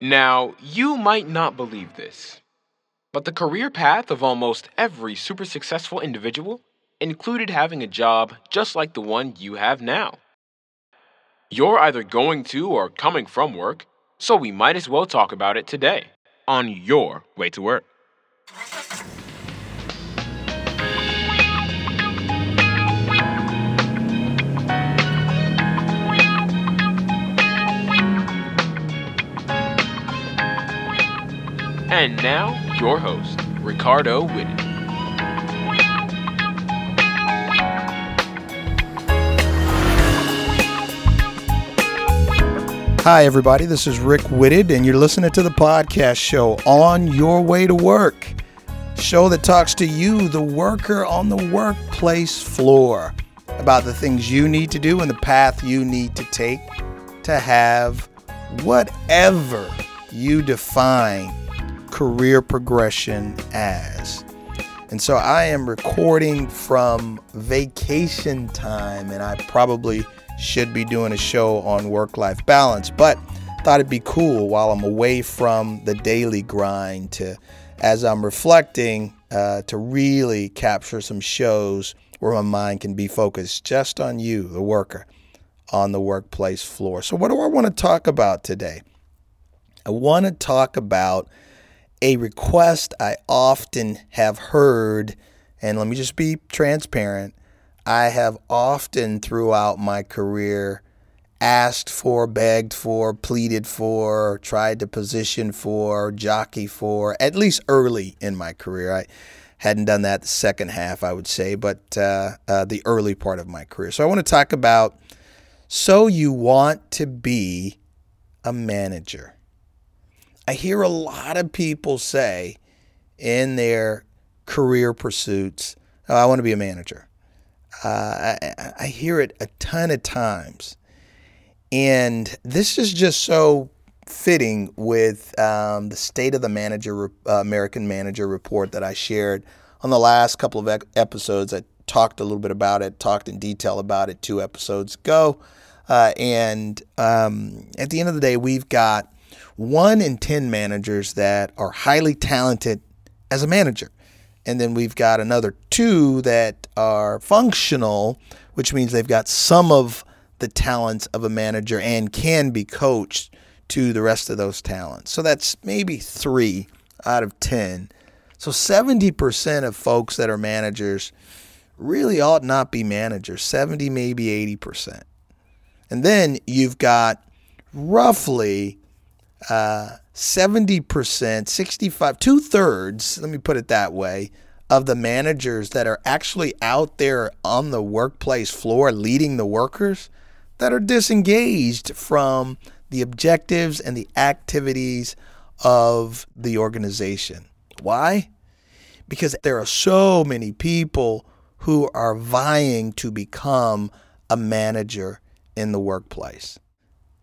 Now, you might not believe this, but the career path of almost every super successful individual included having a job just like the one you have now. You're either going to or coming from work, so we might as well talk about it today on your way to work. And now, your host, Ricardo Whitted. Hi, everybody. This is Rick Whitted, and you're listening to the podcast show On Your Way to Work. Show that talks to you, the worker on the workplace floor, about the things you need to do and the path you need to take to have whatever you define career progression as. And so I am recording from vacation time, and I probably should be doing a show on work life balance, but thought it'd be cool while I'm away from the daily grind to, as I'm reflecting, uh, to really capture some shows where my mind can be focused just on you, the worker, on the workplace floor. So, what do I want to talk about today? I want to talk about a request I often have heard, and let me just be transparent. I have often throughout my career asked for, begged for, pleaded for, tried to position for, jockey for, at least early in my career. I hadn't done that the second half, I would say, but uh, uh, the early part of my career. So I want to talk about so you want to be a manager. I hear a lot of people say in their career pursuits, oh, I want to be a manager. Uh, I, I hear it a ton of times. And this is just so fitting with um, the State of the Manager, uh, American Manager report that I shared on the last couple of episodes. I talked a little bit about it, talked in detail about it two episodes ago. Uh, and um, at the end of the day, we've got one in 10 managers that are highly talented as a manager. And then we've got another two that are functional, which means they've got some of the talents of a manager and can be coached to the rest of those talents. So that's maybe three out of 10. So 70% of folks that are managers really ought not be managers, 70, maybe 80%. And then you've got roughly uh, 70%, 65, two thirds, let me put it that way, of the managers that are actually out there on the workplace floor leading the workers that are disengaged from the objectives and the activities of the organization. Why? Because there are so many people who are vying to become a manager in the workplace.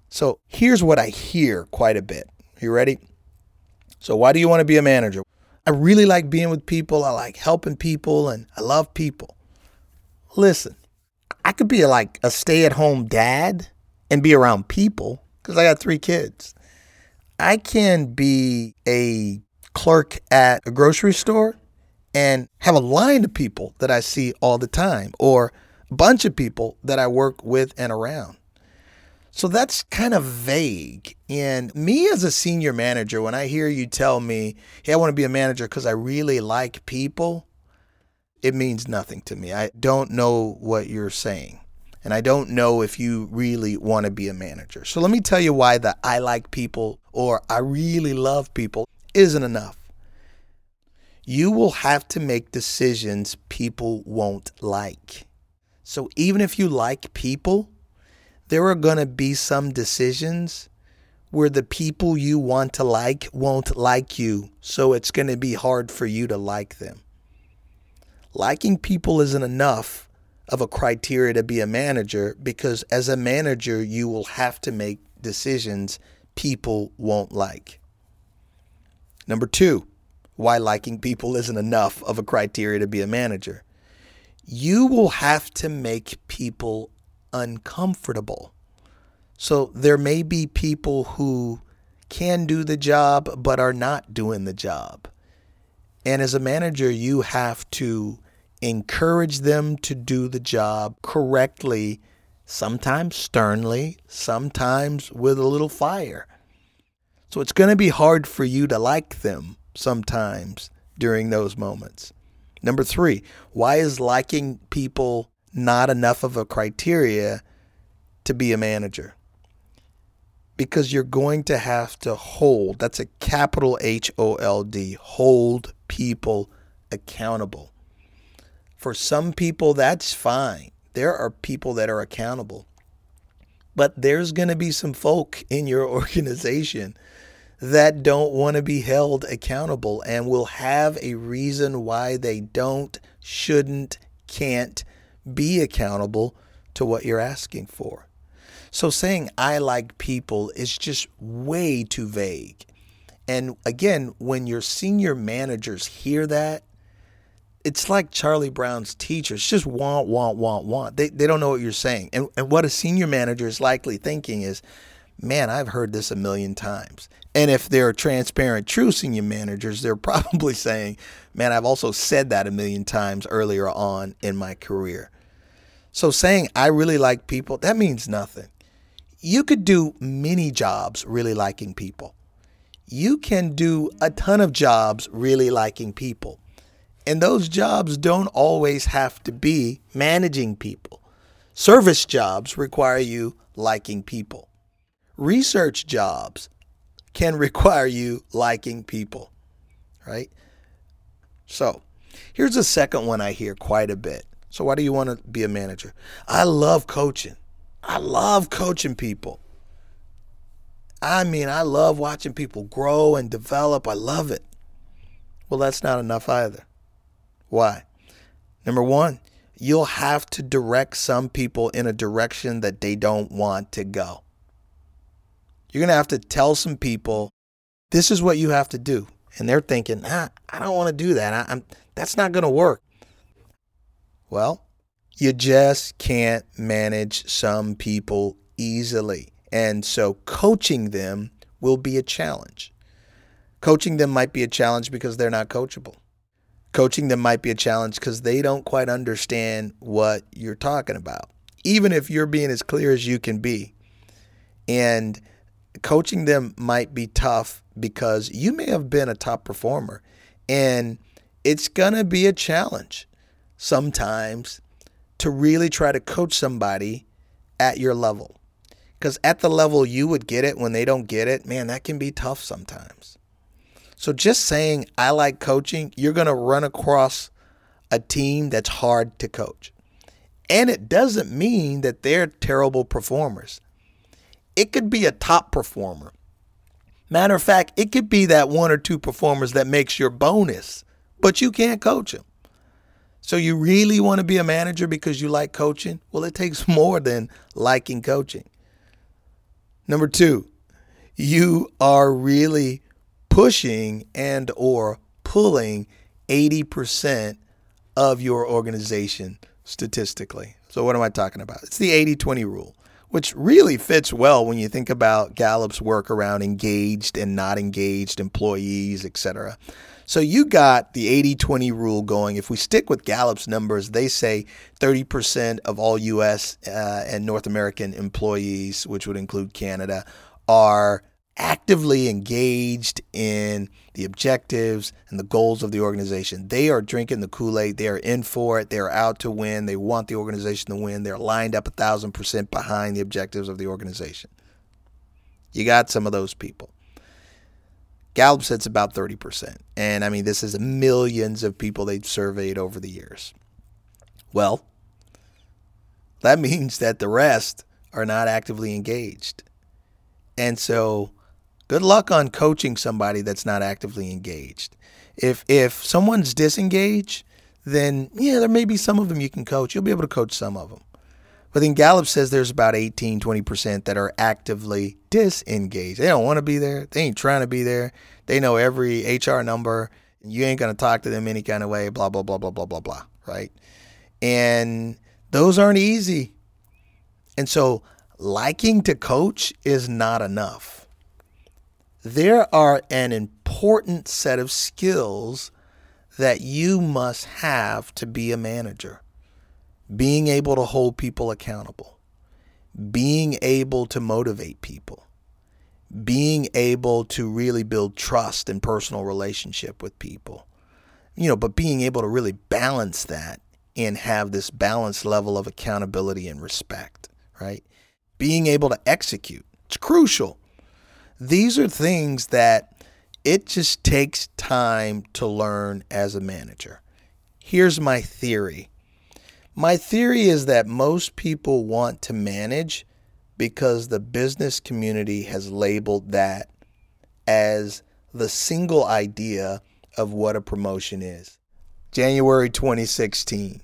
So here's what I hear quite a bit. You ready? So, why do you want to be a manager? I really like being with people. I like helping people and I love people. Listen, I could be like a stay at home dad and be around people because I got three kids. I can be a clerk at a grocery store and have a line of people that I see all the time or a bunch of people that I work with and around. So that's kind of vague. And me as a senior manager, when I hear you tell me, hey, I want to be a manager because I really like people, it means nothing to me. I don't know what you're saying. And I don't know if you really want to be a manager. So let me tell you why the I like people or I really love people isn't enough. You will have to make decisions people won't like. So even if you like people, there are going to be some decisions where the people you want to like won't like you. So it's going to be hard for you to like them. Liking people isn't enough of a criteria to be a manager because as a manager, you will have to make decisions people won't like. Number two, why liking people isn't enough of a criteria to be a manager. You will have to make people uncomfortable. So there may be people who can do the job but are not doing the job. And as a manager, you have to encourage them to do the job correctly, sometimes sternly, sometimes with a little fire. So it's going to be hard for you to like them sometimes during those moments. Number three, why is liking people not enough of a criteria to be a manager? Because you're going to have to hold, that's a capital H O L D, hold people accountable. For some people, that's fine. There are people that are accountable. But there's going to be some folk in your organization that don't want to be held accountable and will have a reason why they don't, shouldn't, can't be accountable to what you're asking for. So saying I like people is just way too vague. And again, when your senior managers hear that, it's like Charlie Brown's teachers just want, want, want, want. They, they don't know what you're saying. And, and what a senior manager is likely thinking is, man, I've heard this a million times. And if they're transparent, true senior managers, they're probably saying, man, I've also said that a million times earlier on in my career. So saying I really like people, that means nothing. You could do many jobs really liking people. You can do a ton of jobs really liking people. And those jobs don't always have to be managing people. Service jobs require you liking people. Research jobs can require you liking people, right? So, here's a second one I hear quite a bit. So, why do you want to be a manager? I love coaching. I love coaching people. I mean, I love watching people grow and develop. I love it. Well, that's not enough either. Why? Number one, you'll have to direct some people in a direction that they don't want to go. You're going to have to tell some people, this is what you have to do. And they're thinking, ah, I don't want to do that. I, that's not going to work. Well, you just can't manage some people easily. And so coaching them will be a challenge. Coaching them might be a challenge because they're not coachable. Coaching them might be a challenge because they don't quite understand what you're talking about, even if you're being as clear as you can be. And coaching them might be tough because you may have been a top performer and it's going to be a challenge sometimes to really try to coach somebody at your level. Because at the level you would get it when they don't get it, man, that can be tough sometimes. So just saying, I like coaching, you're going to run across a team that's hard to coach. And it doesn't mean that they're terrible performers. It could be a top performer. Matter of fact, it could be that one or two performers that makes your bonus, but you can't coach them. So you really want to be a manager because you like coaching? Well, it takes more than liking coaching. Number 2, you are really pushing and or pulling 80% of your organization statistically. So what am I talking about? It's the 80/20 rule which really fits well when you think about Gallup's work around engaged and not engaged employees, etc. So you got the 80 20 rule going. If we stick with Gallup's numbers, they say 30% of all US uh, and North American employees, which would include Canada, are actively engaged in the objectives and the goals of the organization. They are drinking the Kool Aid. They are in for it. They are out to win. They want the organization to win. They're lined up a thousand percent behind the objectives of the organization. You got some of those people. Gallup says it's about 30%. And I mean, this is millions of people they've surveyed over the years. Well, that means that the rest are not actively engaged. And so good luck on coaching somebody that's not actively engaged. If if someone's disengaged, then yeah, there may be some of them you can coach. You'll be able to coach some of them. But then Gallup says there's about 18, 20% that are actively disengaged. They don't want to be there. They ain't trying to be there. They know every HR number. You ain't going to talk to them any kind of way, blah, blah, blah, blah, blah, blah, blah, right? And those aren't easy. And so liking to coach is not enough there are an important set of skills that you must have to be a manager. Being able to hold people accountable, being able to motivate people, being able to really build trust and personal relationship with people. You know, but being able to really balance that and have this balanced level of accountability and respect, right? Being able to execute. It's crucial. These are things that it just takes time to learn as a manager. Here's my theory. My theory is that most people want to manage because the business community has labeled that as the single idea of what a promotion is. January 2016,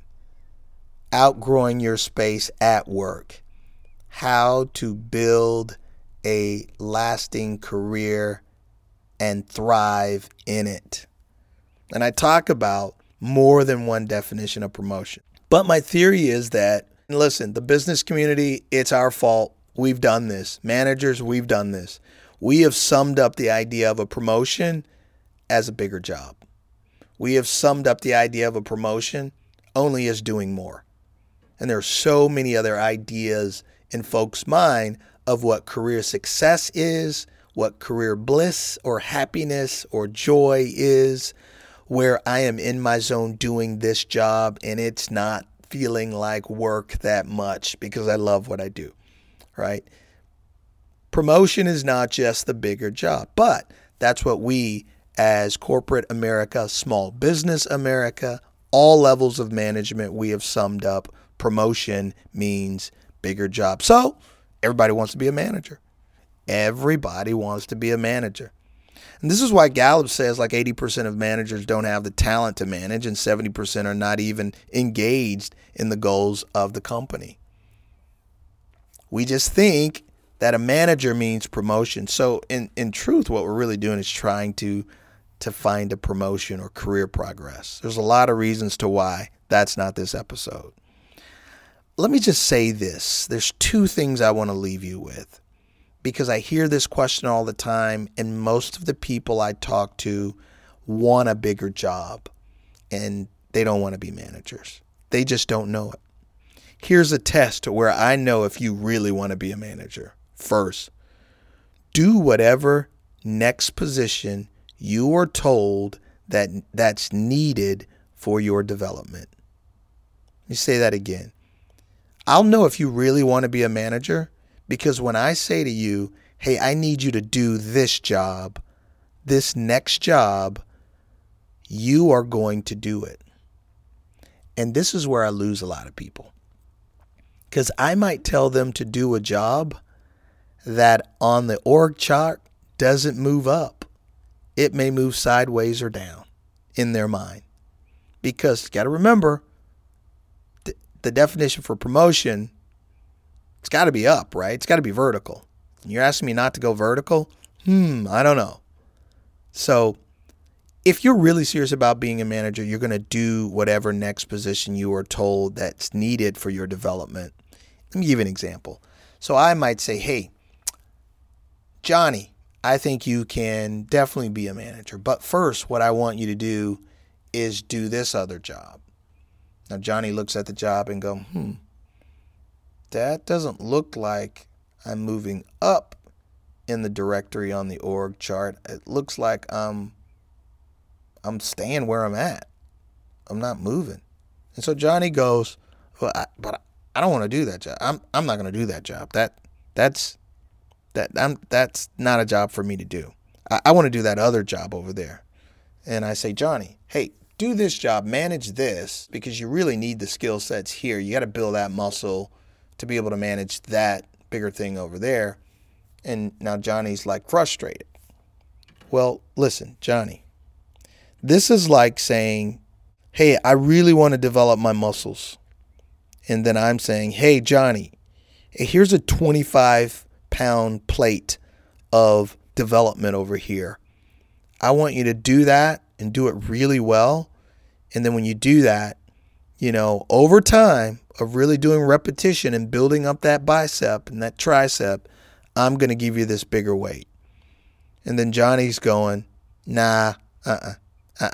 outgrowing your space at work, how to build a lasting career and thrive in it. And I talk about more than one definition of promotion. But my theory is that, listen, the business community, it's our fault. We've done this. Managers, we've done this. We have summed up the idea of a promotion as a bigger job. We have summed up the idea of a promotion only as doing more. And there are so many other ideas in folks' mind of what career success is, what career bliss or happiness or joy is, where I am in my zone doing this job and it's not feeling like work that much because I love what I do right? Promotion is not just the bigger job, but that's what we as corporate America, small business America, all levels of management, we have summed up promotion means bigger job. So everybody wants to be a manager. Everybody wants to be a manager. And this is why Gallup says like 80% of managers don't have the talent to manage and 70% are not even engaged in the goals of the company. We just think that a manager means promotion. So in, in truth, what we're really doing is trying to to find a promotion or career progress. There's a lot of reasons to why that's not this episode. Let me just say this. There's two things I want to leave you with because I hear this question all the time, and most of the people I talk to want a bigger job and they don't want to be managers. They just don't know it. Here's a test to where I know if you really want to be a manager. First, do whatever next position you are told that that's needed for your development. Let me say that again. I'll know if you really want to be a manager because when I say to you, hey, I need you to do this job, this next job, you are going to do it. And this is where I lose a lot of people. Because I might tell them to do a job that on the org chart doesn't move up. It may move sideways or down in their mind. Because you got to remember th- the definition for promotion, it's got to be up, right? It's got to be vertical. You're asking me not to go vertical? Hmm, I don't know. So if you're really serious about being a manager, you're going to do whatever next position you are told that's needed for your development. Let me give you an example. So I might say, hey, Johnny, I think you can definitely be a manager. But first, what I want you to do is do this other job. Now, Johnny looks at the job and go, hmm, that doesn't look like I'm moving up in the directory on the org chart. It looks like I'm I'm staying where I'm at. I'm not moving. And so Johnny goes, well, I, but I don't want to do that job. I'm I'm not going to do that job. That that's that I'm that's not a job for me to do. I, I want to do that other job over there. And I say, Johnny, hey, do this job, manage this because you really need the skill sets here. You got to build that muscle to be able to manage that bigger thing over there. And now Johnny's like frustrated. Well, listen, Johnny, this is like saying, hey, I really want to develop my muscles and then I'm saying, hey, Johnny, here's a 25 pound plate of development over here. I want you to do that and do it really well. And then when you do that, you know, over time of really doing repetition and building up that bicep and that tricep, I'm going to give you this bigger weight. And then Johnny's going, nah, uh uh-uh.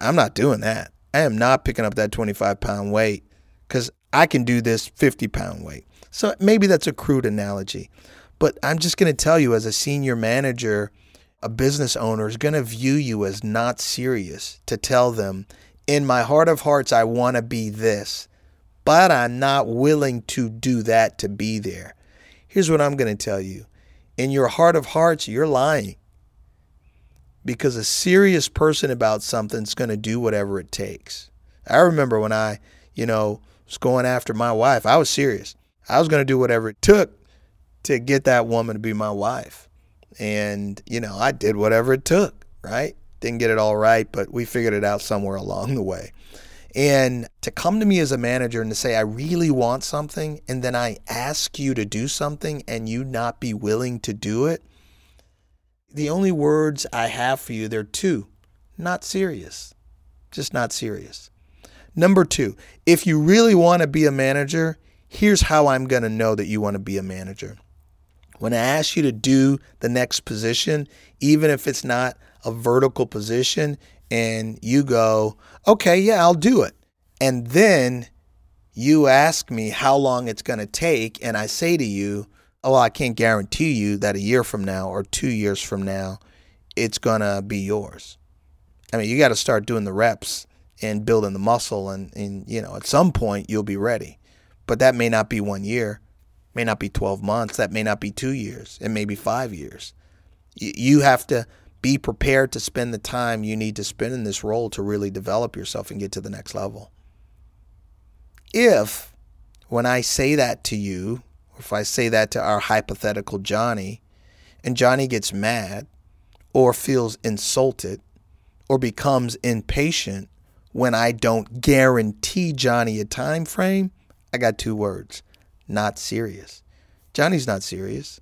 I'm not doing that. I am not picking up that 25 pound weight because I can do this 50 pound weight. So maybe that's a crude analogy. But I'm just going to tell you, as a senior manager, a business owner is going to view you as not serious to tell them, in my heart of hearts, I want to be this, but I'm not willing to do that to be there. Here's what I'm going to tell you in your heart of hearts, you're lying. Because a serious person about something's going to do whatever it takes. I remember when I, you know, was going after my wife, I was serious. I was going to do whatever it took to get that woman to be my wife. And, you know, I did whatever it took, right? Didn't get it all right, but we figured it out somewhere along the way. And to come to me as a manager and to say, I really want something, and then I ask you to do something and you not be willing to do it, the only words I have for you, they're two not serious. Just not serious. Number two, if you really want to be a manager, here's how I'm going to know that you want to be a manager. When I ask you to do the next position, even if it's not a vertical position, and you go, okay, yeah, I'll do it. And then you ask me how long it's going to take, and I say to you, oh, I can't guarantee you that a year from now or two years from now, it's going to be yours. I mean, you got to start doing the reps and building the muscle, and, and, you know, at some point you'll be ready. But that may not be one year, may not be 12 months, that may not be two years, it may be five years. You have to be prepared to spend the time you need to spend in this role to really develop yourself and get to the next level. If, when I say that to you, if I say that to our hypothetical Johnny, and Johnny gets mad or feels insulted or becomes impatient when I don't guarantee Johnny a time frame, I got two words not serious. Johnny's not serious.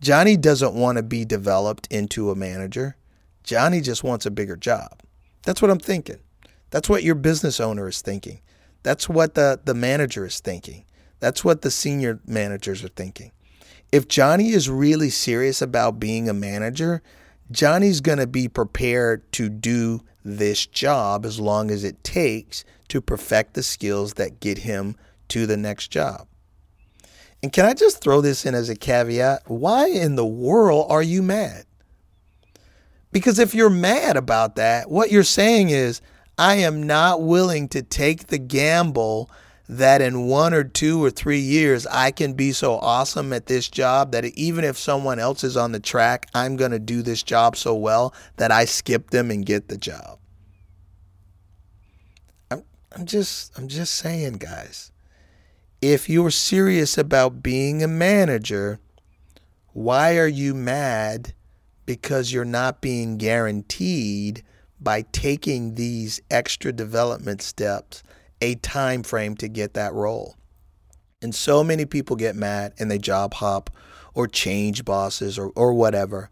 Johnny doesn't want to be developed into a manager. Johnny just wants a bigger job. That's what I'm thinking. That's what your business owner is thinking. That's what the, the manager is thinking. That's what the senior managers are thinking. If Johnny is really serious about being a manager, Johnny's going to be prepared to do this job as long as it takes to perfect the skills that get him to the next job. And can I just throw this in as a caveat? Why in the world are you mad? Because if you're mad about that, what you're saying is, I am not willing to take the gamble that in one or two or three years, I can be so awesome at this job that even if someone else is on the track, I'm going to do this job so well that I skip them and get the job. I'm, I'm just, I'm just saying, guys if you're serious about being a manager, why are you mad because you're not being guaranteed by taking these extra development steps a time frame to get that role? And so many people get mad and they job hop or change bosses or, or whatever.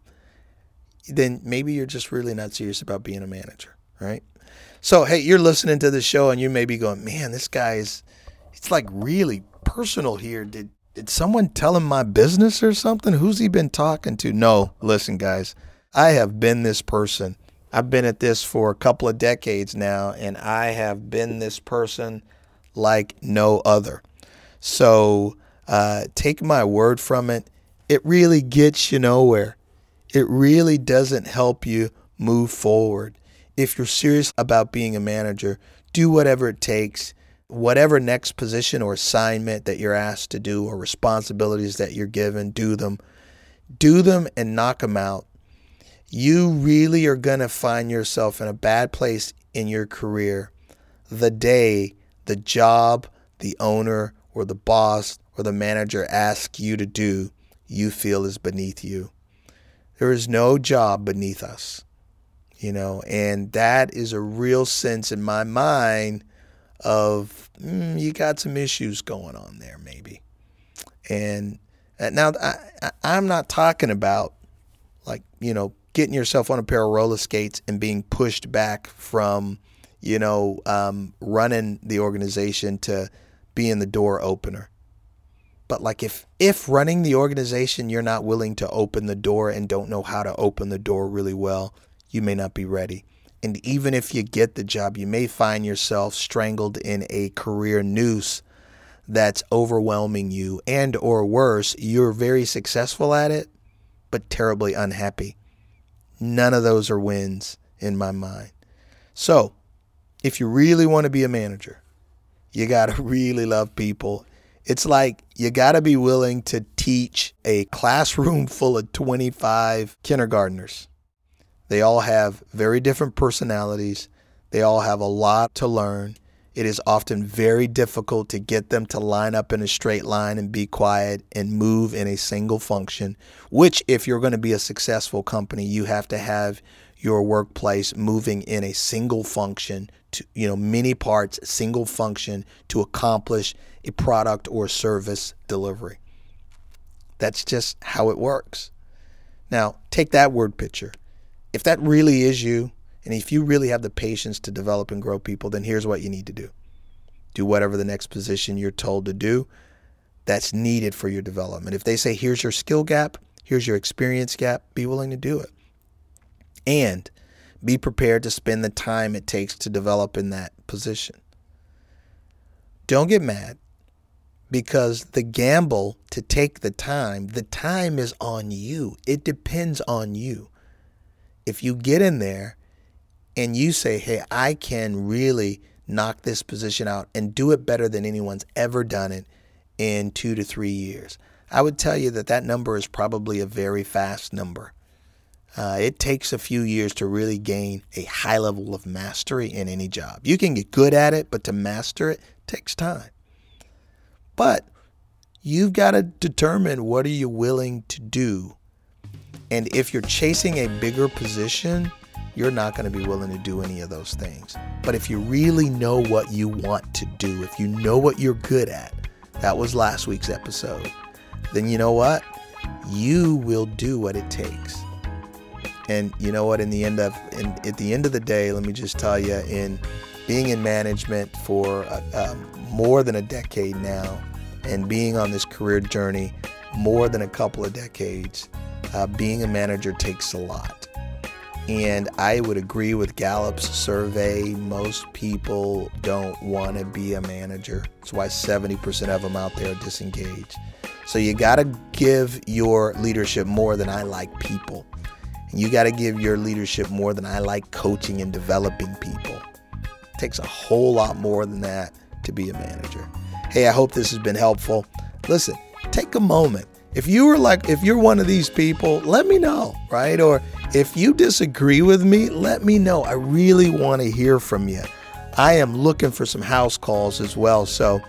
Then maybe you're just really not serious about being a manager, right? So, hey, you're listening to the show and you may be going, man, this guy is it's like really personal here. Did did someone tell him my business or something? Who's he been talking to? No, listen, guys, I have been this person. I've been at this for a couple of decades now, and I have been this person like no other. So uh, take my word from it. It really gets you nowhere. It really doesn't help you move forward. If you're serious about being a manager, do whatever it takes whatever next position or assignment that you're asked to do or responsibilities that you're given, do them. Do them and knock them out. You really are going to find yourself in a bad place in your career the day the job, the owner, or the boss or the manager asks you to do, you feel is beneath you. There is no job beneath us, you know, and that is a real sense in my mind of mm, you got some issues going on there, maybe. And uh, now I, I'm not talking about like, you know, getting yourself on a pair of roller skates and being pushed back from, you know, um, running the organization to being the door opener. But like if if running the organization you're not willing to open the door and don't know how to open the door really well, you may not be ready. And even if you get the job, you may find yourself strangled in a career noose that's overwhelming you and or worse, you're very successful at it but terribly unhappy. None of those are wins in my mind. So, if you really want to be a manager, you got to really love people. It's like you got to be willing to teach a classroom full of 25 kindergartners. They all have very different personalities. They all have a lot to learn. It is often very difficult to get them to line up in a straight line and be quiet and move in a single function, which, if you're going to be a successful company, you have to have your workplace moving in a single function to, you know, many parts, single function to accomplish a product or service delivery. That's just how it works. Now, take that word picture. If that really is you, and if you really have the patience to develop and grow people, then here's what you need to do do whatever the next position you're told to do that's needed for your development. If they say, here's your skill gap, here's your experience gap, be willing to do it. And be prepared to spend the time it takes to develop in that position. Don't get mad because the gamble to take the time, the time is on you. It depends on you. If you get in there and you say, hey, I can really knock this position out and do it better than anyone's ever done it in two to three years, I would tell you that that number is probably a very fast number. Uh, it takes a few years to really gain a high level of mastery in any job. You can get good at it, but to master it takes time. But you've got to determine what are you willing to do. And if you're chasing a bigger position, you're not going to be willing to do any of those things. But if you really know what you want to do, if you know what you're good at, that was last week's episode, then you know what? You will do what it takes. And you know what? In the end of, in, at the end of the day, let me just tell you, in being in management for uh, um, more than a decade now, and being on this career journey more than a couple of decades, uh, being a manager takes a lot. And I would agree with Gallup's survey. Most people don't want to be a manager. That's why 70% of them out there are disengaged. So you got to give your leadership more than I like people. And you got to give your leadership more than I like coaching and developing people. It takes a whole lot more than that to be a manager. Hey, I hope this has been helpful. Listen, take a moment. If you were like, if you're one of these people, let me know, right? Or if you disagree with me, let me know. I really want to hear from you. I am looking for some house calls as well. So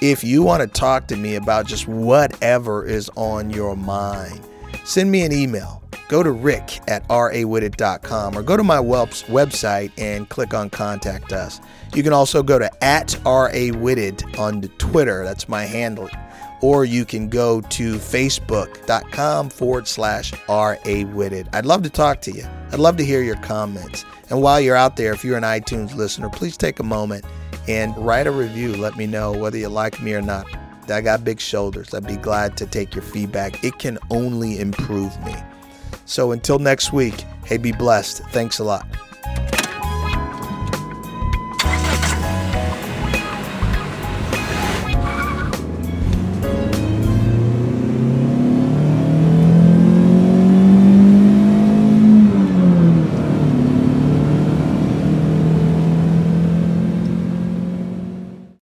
if you want to talk to me about just whatever is on your mind, send me an email. Go to rick at rawitted.com or go to my website and click on contact us. You can also go to at rawitted on Twitter. That's my handle or you can go to facebook.com forward slash RA rawitted. I'd love to talk to you. I'd love to hear your comments. And while you're out there, if you're an iTunes listener, please take a moment and write a review. Let me know whether you like me or not. I got big shoulders. I'd be glad to take your feedback. It can only improve me. So until next week, hey, be blessed. Thanks a lot.